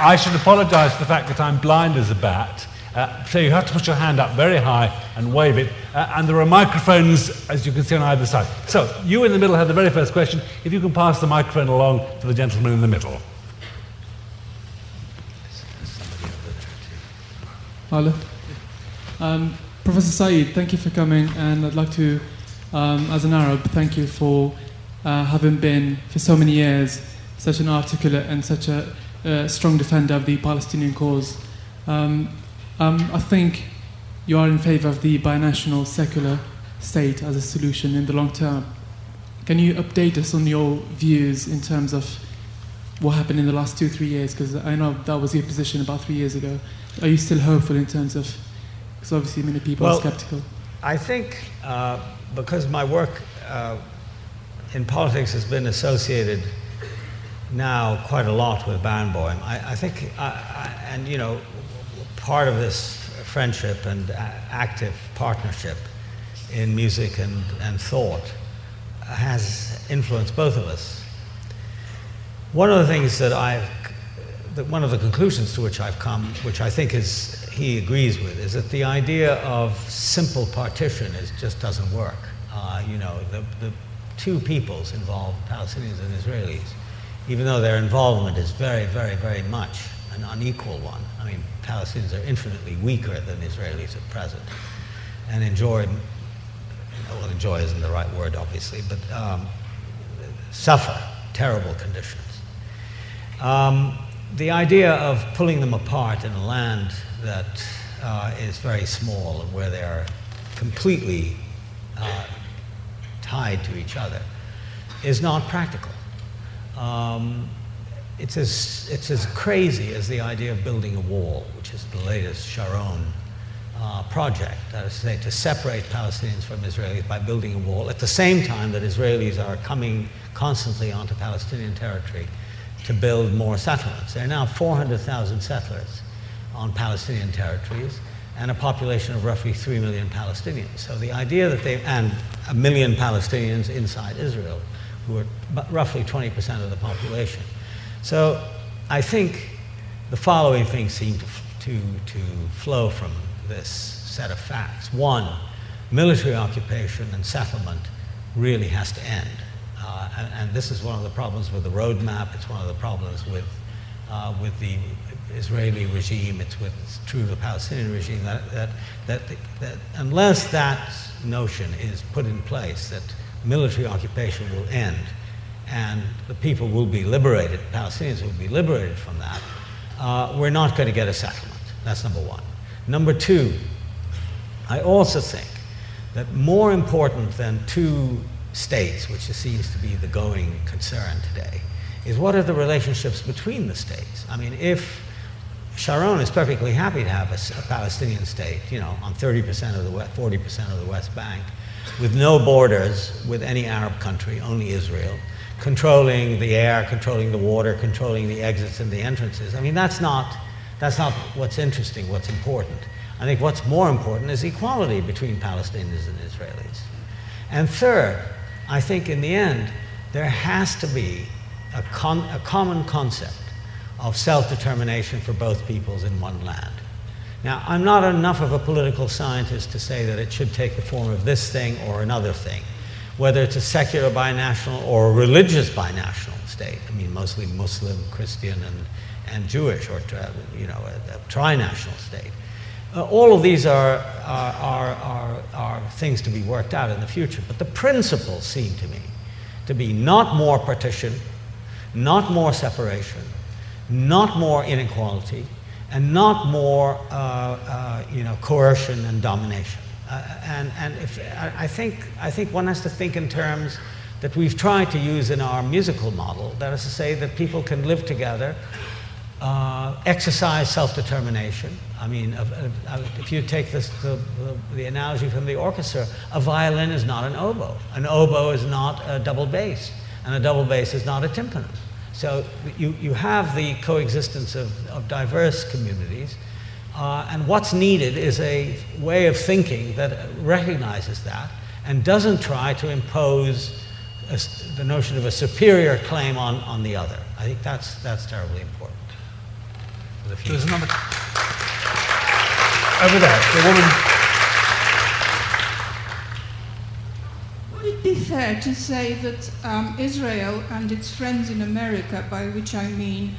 I should apologise for the fact that I'm blind as a bat. Uh, so you have to put your hand up very high and wave it. Uh, and there are microphones, as you can see on either side. So you in the middle have the very first question. If you can pass the microphone along to the gentleman in the middle. Hello. Um, Professor Said, thank you for coming, and I'd like to, um, as an Arab, thank you for uh, having been for so many years such an articulate and such a a strong defender of the Palestinian cause. Um, um, I think you are in favor of the binational secular state as a solution in the long term. Can you update us on your views in terms of what happened in the last two, three years? Because I know that was your position about three years ago. Are you still hopeful in terms of, because obviously many people well, are skeptical? I think uh, because my work uh, in politics has been associated now quite a lot with Barenboim. I, I think, I, I, and you know, part of this friendship and active partnership in music and, and thought has influenced both of us. One of the things that I've, that one of the conclusions to which I've come, which I think is he agrees with, is that the idea of simple partition is, just doesn't work. Uh, you know, the, the two peoples involved, Palestinians and Israelis, even though their involvement is very, very, very much an unequal one. I mean, Palestinians are infinitely weaker than Israelis at present and enjoy, well, enjoy isn't the right word, obviously, but um, suffer terrible conditions. Um, the idea of pulling them apart in a land that uh, is very small and where they are completely uh, tied to each other is not practical. Um, it's, as, it's as crazy as the idea of building a wall, which is the latest Sharon uh, project, that is to say, to separate Palestinians from Israelis by building a wall at the same time that Israelis are coming constantly onto Palestinian territory to build more settlements. There are now 400,000 settlers on Palestinian territories and a population of roughly 3 million Palestinians. So the idea that they, and a million Palestinians inside Israel who are roughly 20% of the population. So I think the following things seem to, to, to flow from this set of facts. One, military occupation and settlement really has to end. Uh, and, and, this is one of the problems with the roadmap. It's one of the problems with, uh, with the Israeli regime. It's, with, it's true of the Palestinian regime that, that, that, that unless that notion is put in place, that military occupation will end and the people will be liberated, Palestinians will be liberated from that, uh, we're not going to get a settlement. That's number one. Number two, I also think that more important than two states, which seems to be the going concern today, is what are the relationships between the states? I mean, if Sharon is perfectly happy to have a, a Palestinian state, you know, on 30% of the West, 40% of the West Bank, with no borders with any Arab country, only Israel, controlling the air, controlling the water, controlling the exits and the entrances. I mean, that's not, that's not what's interesting, what's important. I think what's more important is equality between Palestinians and Israelis. And third, I think in the end, there has to be a, con- a common concept of self determination for both peoples in one land. Now, I'm not enough of a political scientist to say that it should take the form of this thing or another thing, whether it's a secular binational or a religious binational state. I mean, mostly Muslim, Christian, and, and Jewish, or you know, a, a trinational state. Uh, all of these are, are, are, are, are things to be worked out in the future. But the principles seem to me to be not more partition, not more separation, not more inequality, and not more, uh, uh, you know, coercion and domination. Uh, and and if, I, think, I think one has to think in terms that we've tried to use in our musical model. That is to say that people can live together, uh, exercise self-determination. I mean, if you take this, the, the, analogy from the orchestra, a violin is not an oboe. An oboe is not a double bass, and a double bass is not a tympanum. So you, you have the coexistence of, of diverse communities, uh, and what's needed is a way of thinking that recognizes that and doesn't try to impose the notion of a superior claim on, on the other. I think that's, that's terribly important. The There's another. Over there, the woman. Would it be fair to say that um, Israel and its friends in America, by which I mean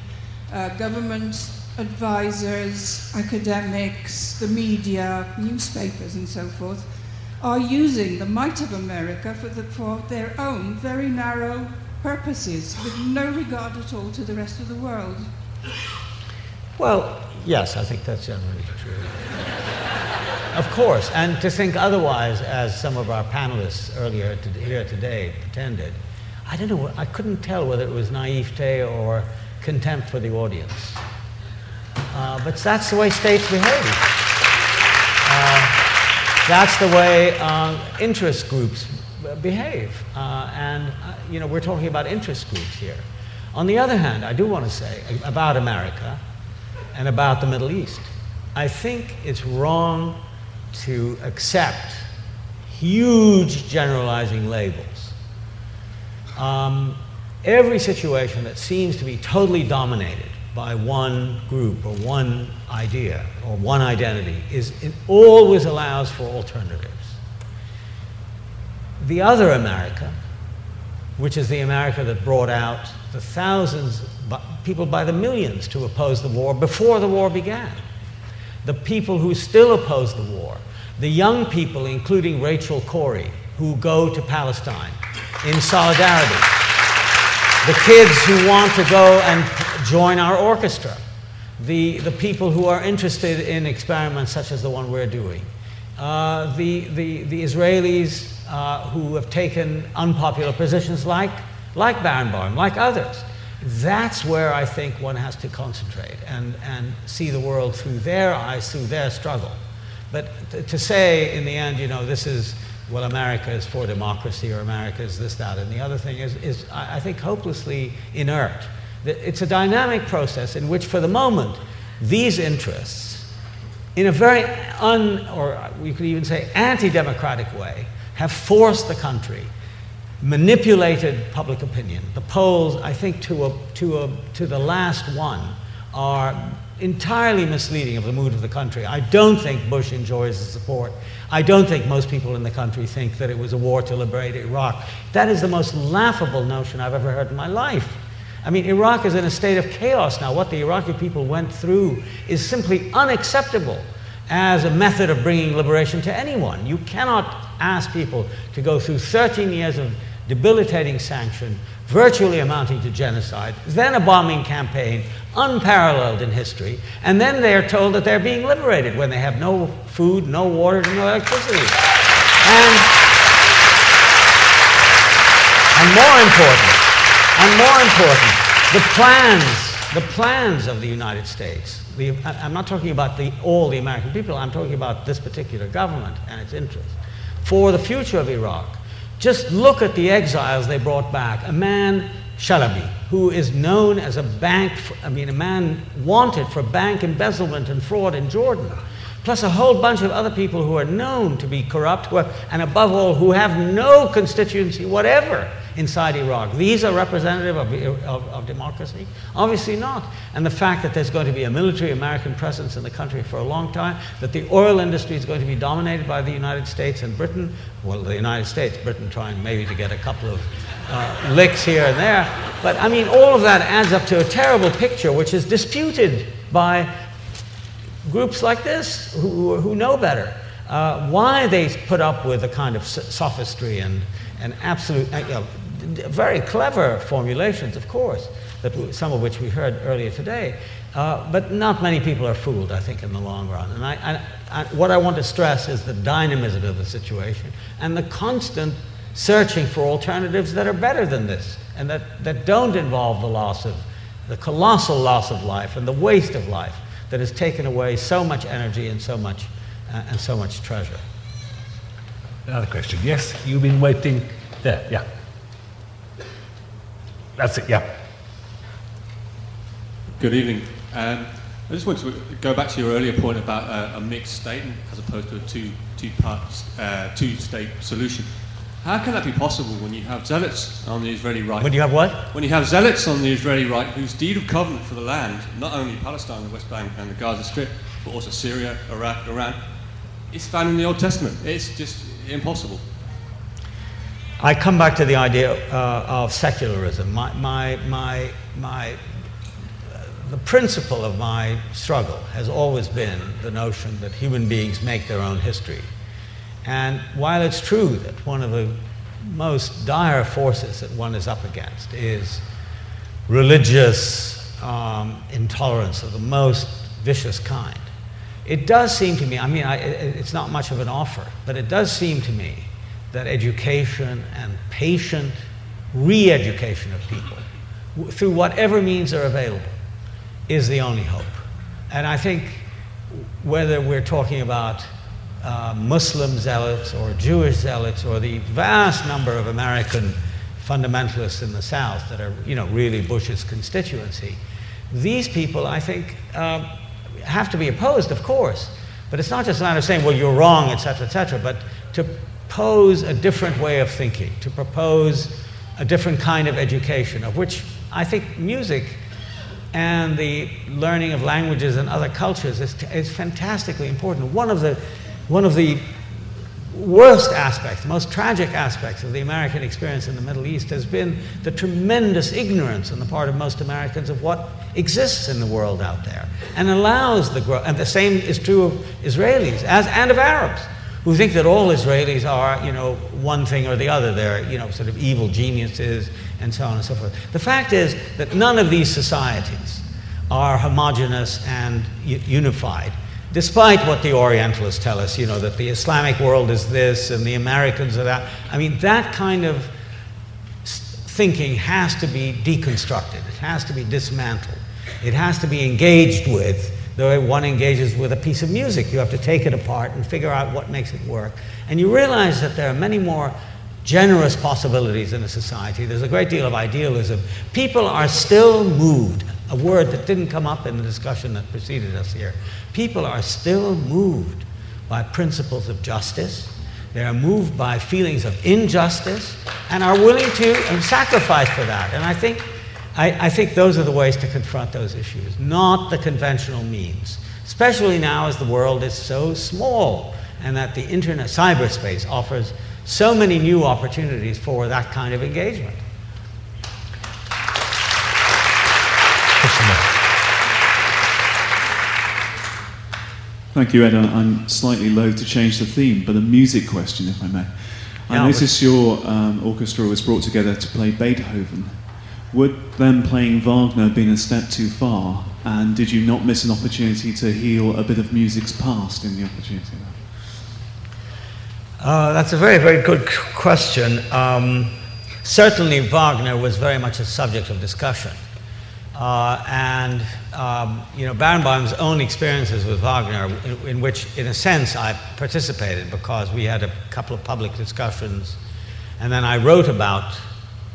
uh, governments, advisors, academics, the media, newspapers, and so forth, are using the might of America for, the, for their own very narrow purposes, with no regard at all to the rest of the world. Well, yes, I think that's generally true. of course, and to think otherwise, as some of our panelists earlier to, here today pretended, I don't know, I couldn't tell whether it was naivete or contempt for the audience. Uh, but that's the way states behave. Uh, that's the way uh, interest groups behave. Uh, and, uh, you know, we're talking about interest groups here. On the other hand, I do want to say about America and about the Middle East, I think it's wrong to accept huge generalizing labels. Um, every situation that seems to be totally dominated by one group or one idea or one identity is it always allows for alternatives. The other America, which is the America that brought out the thousands, people by the millions to oppose the war before the war began. The people who still oppose the war, the young people, including Rachel Corrie, who go to Palestine in solidarity, the kids who want to go and join our orchestra, the, the people who are interested in experiments such as the one we're doing, uh, the, the, the Israelis uh, who have taken unpopular positions like, like Barenboim, like others. That's where I think one has to concentrate and, and see the world through their eyes, through their struggle. But to say in the end, you know, this is, well, America is for democracy or America is this, that, and the other thing is, is I think, hopelessly inert. It's a dynamic process in which, for the moment, these interests, in a very un, or we could even say anti democratic way, have forced the country, manipulated public opinion. The polls, I think, to, a, to, a, to the last one, are entirely misleading of the mood of the country. I don't think Bush enjoys the support. I don't think most people in the country think that it was a war to liberate Iraq. That is the most laughable notion I've ever heard in my life. I mean, Iraq is in a state of chaos now. What the Iraqi people went through is simply unacceptable as a method of bringing liberation to anyone. You cannot ask people to go through 13 years of debilitating sanction, virtually amounting to genocide, then a bombing campaign, unparalleled in history, and then they are told that they're being liberated when they have no food, no water, no electricity. And, and more important, and more important, the plans, the plans of the United States. The, I'm not talking about the, all the American people, I'm talking about this particular government and its interests. For the future of Iraq, just look at the exiles they brought back. A man, Chalabi, who is known as a bank, I mean, a man wanted for bank embezzlement and fraud in Jordan plus a whole bunch of other people who are known to be corrupt, are, and above all, who have no constituency whatever inside Iraq. These are representative of, of, of, democracy? Obviously not. And the fact that there's going to be a military American presence in the country for a long time, that the oil industry is going to be dominated by the United States and Britain, well, the United States, Britain trying maybe to get a couple of uh, licks here and there. But I mean, all of that adds up to a terrible picture, which is disputed by groups like this who, who know better. Uh, why they put up with a kind of sophistry and, and absolute, uh, you know, very clever formulations, of course, that some of which we heard earlier today. Uh, but not many people are fooled, I think, in the long run. And I, I, I, what I want to stress is the dynamism of the situation and the constant searching for alternatives that are better than this and that, that don't involve the loss of the colossal loss of life and the waste of life that has taken away so much energy and so much, uh, and so much treasure. Another question. Yes, you've been waiting there. Yeah. That's it. Yeah. Good evening. Um, I just want to go back to your earlier point about uh, a mixed state as opposed to a two, two, parts, uh, two state solution. How can that be possible when you have zealots on the Israeli right? When you have what? When you have zealots on the Israeli right whose deed of covenant for the land, not only Palestine, the West Bank, and the Gaza Strip, but also Syria, Iraq, Iran, is found in the Old Testament. It's just impossible. I come back to the idea uh, of secularism. My, my, my, my, uh, the principle of my struggle has always been the notion that human beings make their own history. And while it's true that one of the most dire forces that one is up against is religious um, intolerance of the most vicious kind, it does seem to me, I mean, I, it's not much of an offer, but it does seem to me that education and patient re education of people through whatever means are available is the only hope. And I think whether we're talking about uh, Muslim zealots or Jewish zealots or the vast number of American fundamentalists in the South that are, you know, really Bush's constituency, these people, I think, uh, have to be opposed, of course. But it's not just a matter of saying, well, you're wrong, etc., etc., but to pose a different way of thinking, to propose a different kind of education, of which I think music and the learning of languages and other cultures is, is fantastically important. One of the, one of the worst aspects, most tragic aspects of the American experience in the Middle East has been the tremendous ignorance on the part of most Americans of what exists in the world out there and allows the growth. And the same is true of Israelis as, and of Arabs who think that all Israelis are, you know, one thing or the other. They're, you know, sort of evil geniuses and so on and so forth. The fact is that none of these societies are homogenous and unified, despite what the Orientalists tell us, you know, that the Islamic world is this and the Americans are that. I mean, that kind of thinking has to be deconstructed, it has to be dismantled, it has to be engaged with the way one engages with a piece of music. You have to take it apart and figure out what makes it work. And you realize that there are many more generous possibilities in a society. There's a great deal of idealism. People are still moved, a word that didn't come up in the discussion that preceded us here. People are still moved by principles of justice. They are moved by feelings of injustice and are willing to sacrifice for that. And I think I, I think those are the ways to confront those issues, not the conventional means, especially now as the world is so small and that the internet, cyberspace, offers so many new opportunities for that kind of engagement. Thank you, Ed. I'm slightly loath to change the theme, but a music question, if I may. I yeah, noticed your um, orchestra was brought together to play Beethoven. Would them playing Wagner have been a step too far? And did you not miss an opportunity to heal a bit of music's past in the opportunity? Uh, that's a very, very good question. Um, certainly, Wagner was very much a subject of discussion. Uh, and, um, you know, Barenboim's own experiences with Wagner, in, in, which, in a sense, I participated because we had a couple of public discussions, and then I wrote about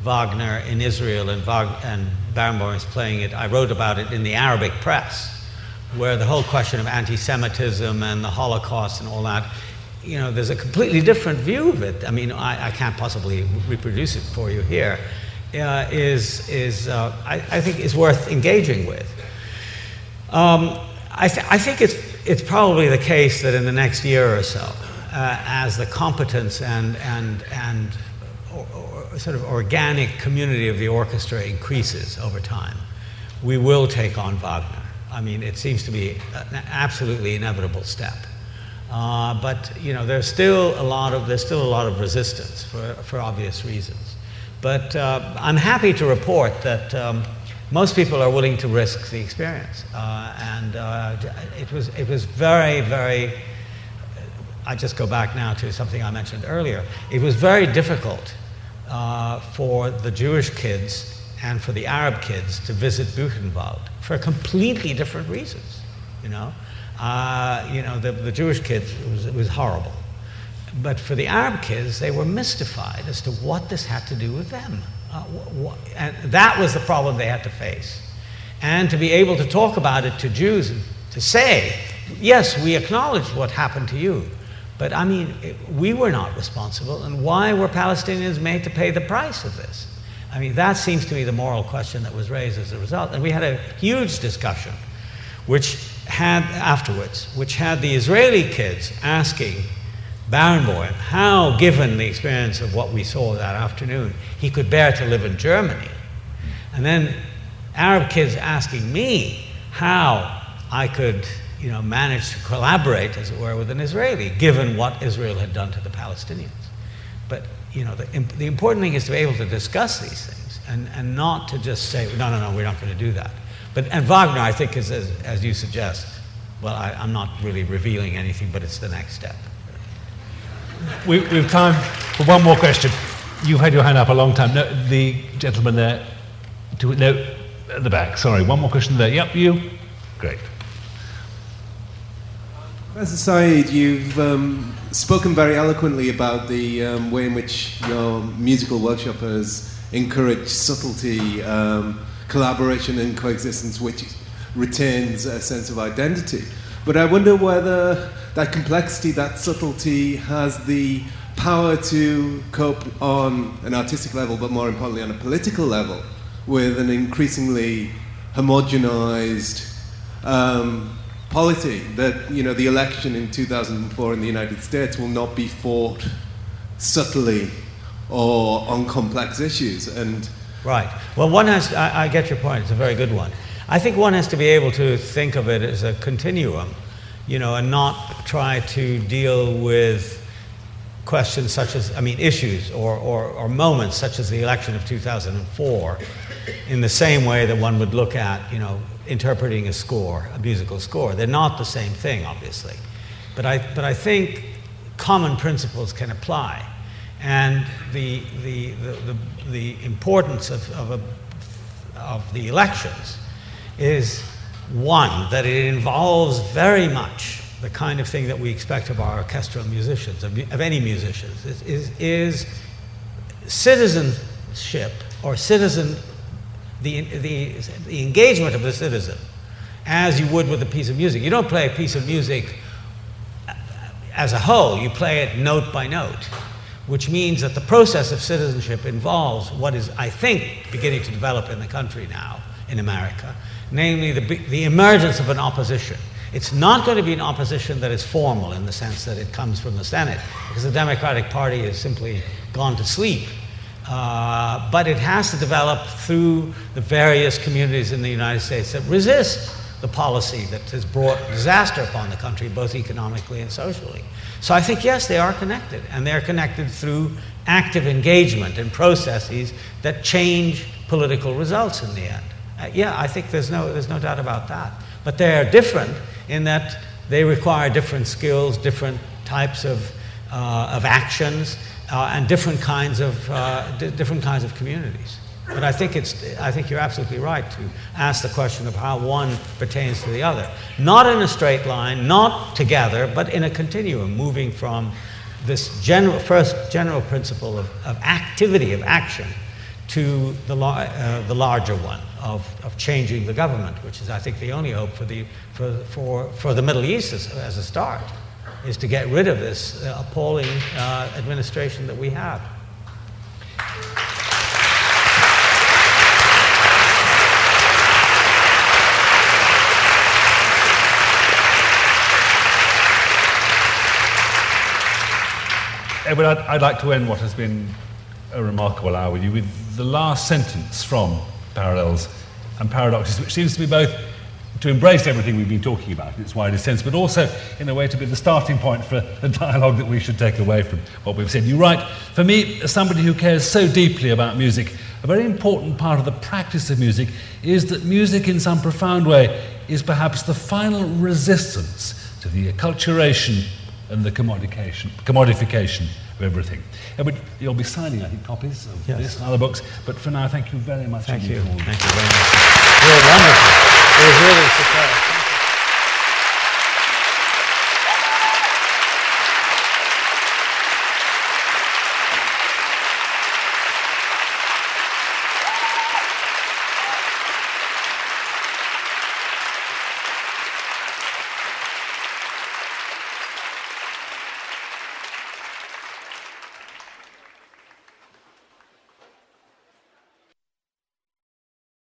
Wagner in Israel and, Wagner, and Barenboim is playing it. I wrote about it in the Arabic press, where the whole question of anti Semitism and the Holocaust and all that, you know, there's a completely different view of it. I mean, I, I can't possibly reproduce it for you here. Uh, is is uh, I, I, think is worth engaging with. Um, I, th- I, think it's it's probably the case that in the next year or so, uh, as the competence and and and sort of organic community of the orchestra increases over time, we will take on Wagner. I mean, it seems to be an absolutely inevitable step. Uh, but you know, there's still a lot of there's still a lot of resistance for, for obvious reasons. But uh, I'm happy to report that um, most people are willing to risk the experience. Uh, and uh, it, was, it was very, very, I just go back now to something I mentioned earlier. It was very difficult uh, for the Jewish kids and for the Arab kids to visit Buchenwald for completely different reasons, you know. Uh, you know, the, the Jewish kids, it was, it was horrible. But for the Arab kids, they were mystified as to what this had to do with them. Uh, wh- wh- and that was the problem they had to face. And to be able to talk about it to Jews, and to say, yes, we acknowledge what happened to you, but I mean, it, we were not responsible, and why were Palestinians made to pay the price of this? I mean, that seems to be the moral question that was raised as a result. And we had a huge discussion, which had afterwards, which had the Israeli kids asking Barenboim how, given the experience of what we saw that afternoon, he could bear to live in Germany. And then Arab kids asking me how I could you know, managed to collaborate, as it were, with an Israeli, given what Israel had done to the Palestinians. But you know, the, the important thing is to be able to discuss these things and, and not to just say, no, no, no, we're not going to do that. But, and Wagner, I think, is, as, as you suggest, well, I, I'm not really revealing anything, but it's the next step. We, we have time for one more question. You've had your hand up a long time. No, the gentleman there, to, no, at the back. Sorry, one more question there. Yep, you. Great. Professor Said, you've um, spoken very eloquently about the um, way in which your musical workshop has encouraged subtlety, um, collaboration, and coexistence, which retains a sense of identity. But I wonder whether that complexity, that subtlety, has the power to cope on an artistic level, but more importantly on a political level, with an increasingly homogenized um, polity that you know the election in 2004 in the United States will not be fought subtly or on complex issues and right. Well one has I, I, get your point. It's a very good one. I think one has to be able to think of it as a continuum you know and not try to deal with questions such as I mean issues or, or, or moments such as the election of 2004 in the same way that one would look at you know interpreting a score, a musical score. They're not the same thing, obviously. But I, but I think common principles can apply. And the, the, the, the, the importance of, of, a, of the elections is one, that it involves very much the kind of thing that we expect of our orchestral musicians, of, of any musicians, is, is, is citizenship or citizen the, the, the engagement of the citizen as you would with a piece of music. You don't play a piece of music as a whole, you play it note by note, which means that the process of citizenship involves what is, I think, beginning to develop in the country now, in America, namely the, the emergence of an opposition. It's not going to be an opposition that is formal in the sense that it comes from the Senate, because the Democratic Party has simply gone to sleep uh, but it has to develop through the various communities in the United States that resist the policy that has brought disaster upon the country, both economically and socially. So I think, yes, they are connected, and they're connected through active engagement and processes that change political results in the end. Uh, yeah, I think there's no, there's no doubt about that. But they're different in that they require different skills, different types of, uh, of actions, uh, and different kinds of uh, d- different kinds of communities. But I think it's I think you're absolutely right to ask the question of how one pertains to the other, not in a straight line, not together, but in a continuum, moving from this general first general principle of, of activity of action to the, uh, the larger one of, of changing the government, which is, I think, the only hope for the, for, for, for the Middle East as, as a start is to get rid of this uh, appalling uh, administration that we have. Edward, I'd, I'd, like to end what has been a remarkable hour with you with the last sentence from Parallels and Paradoxes, which seems to be both to embrace everything we've been talking about in its widest sense, but also, in a way, to be the starting point for a dialogue that we should take away from what we've said. You write, for me, as somebody who cares so deeply about music, a very important part of the practice of music is that music, in some profound way, is perhaps the final resistance to the acculturation and the commodification, commodification of everything. But you'll be signing, I think, copies of Yes. this and other books. But for now, thank you very much. Thank you. for all this. Thank you very much. Was wonderful. Brazil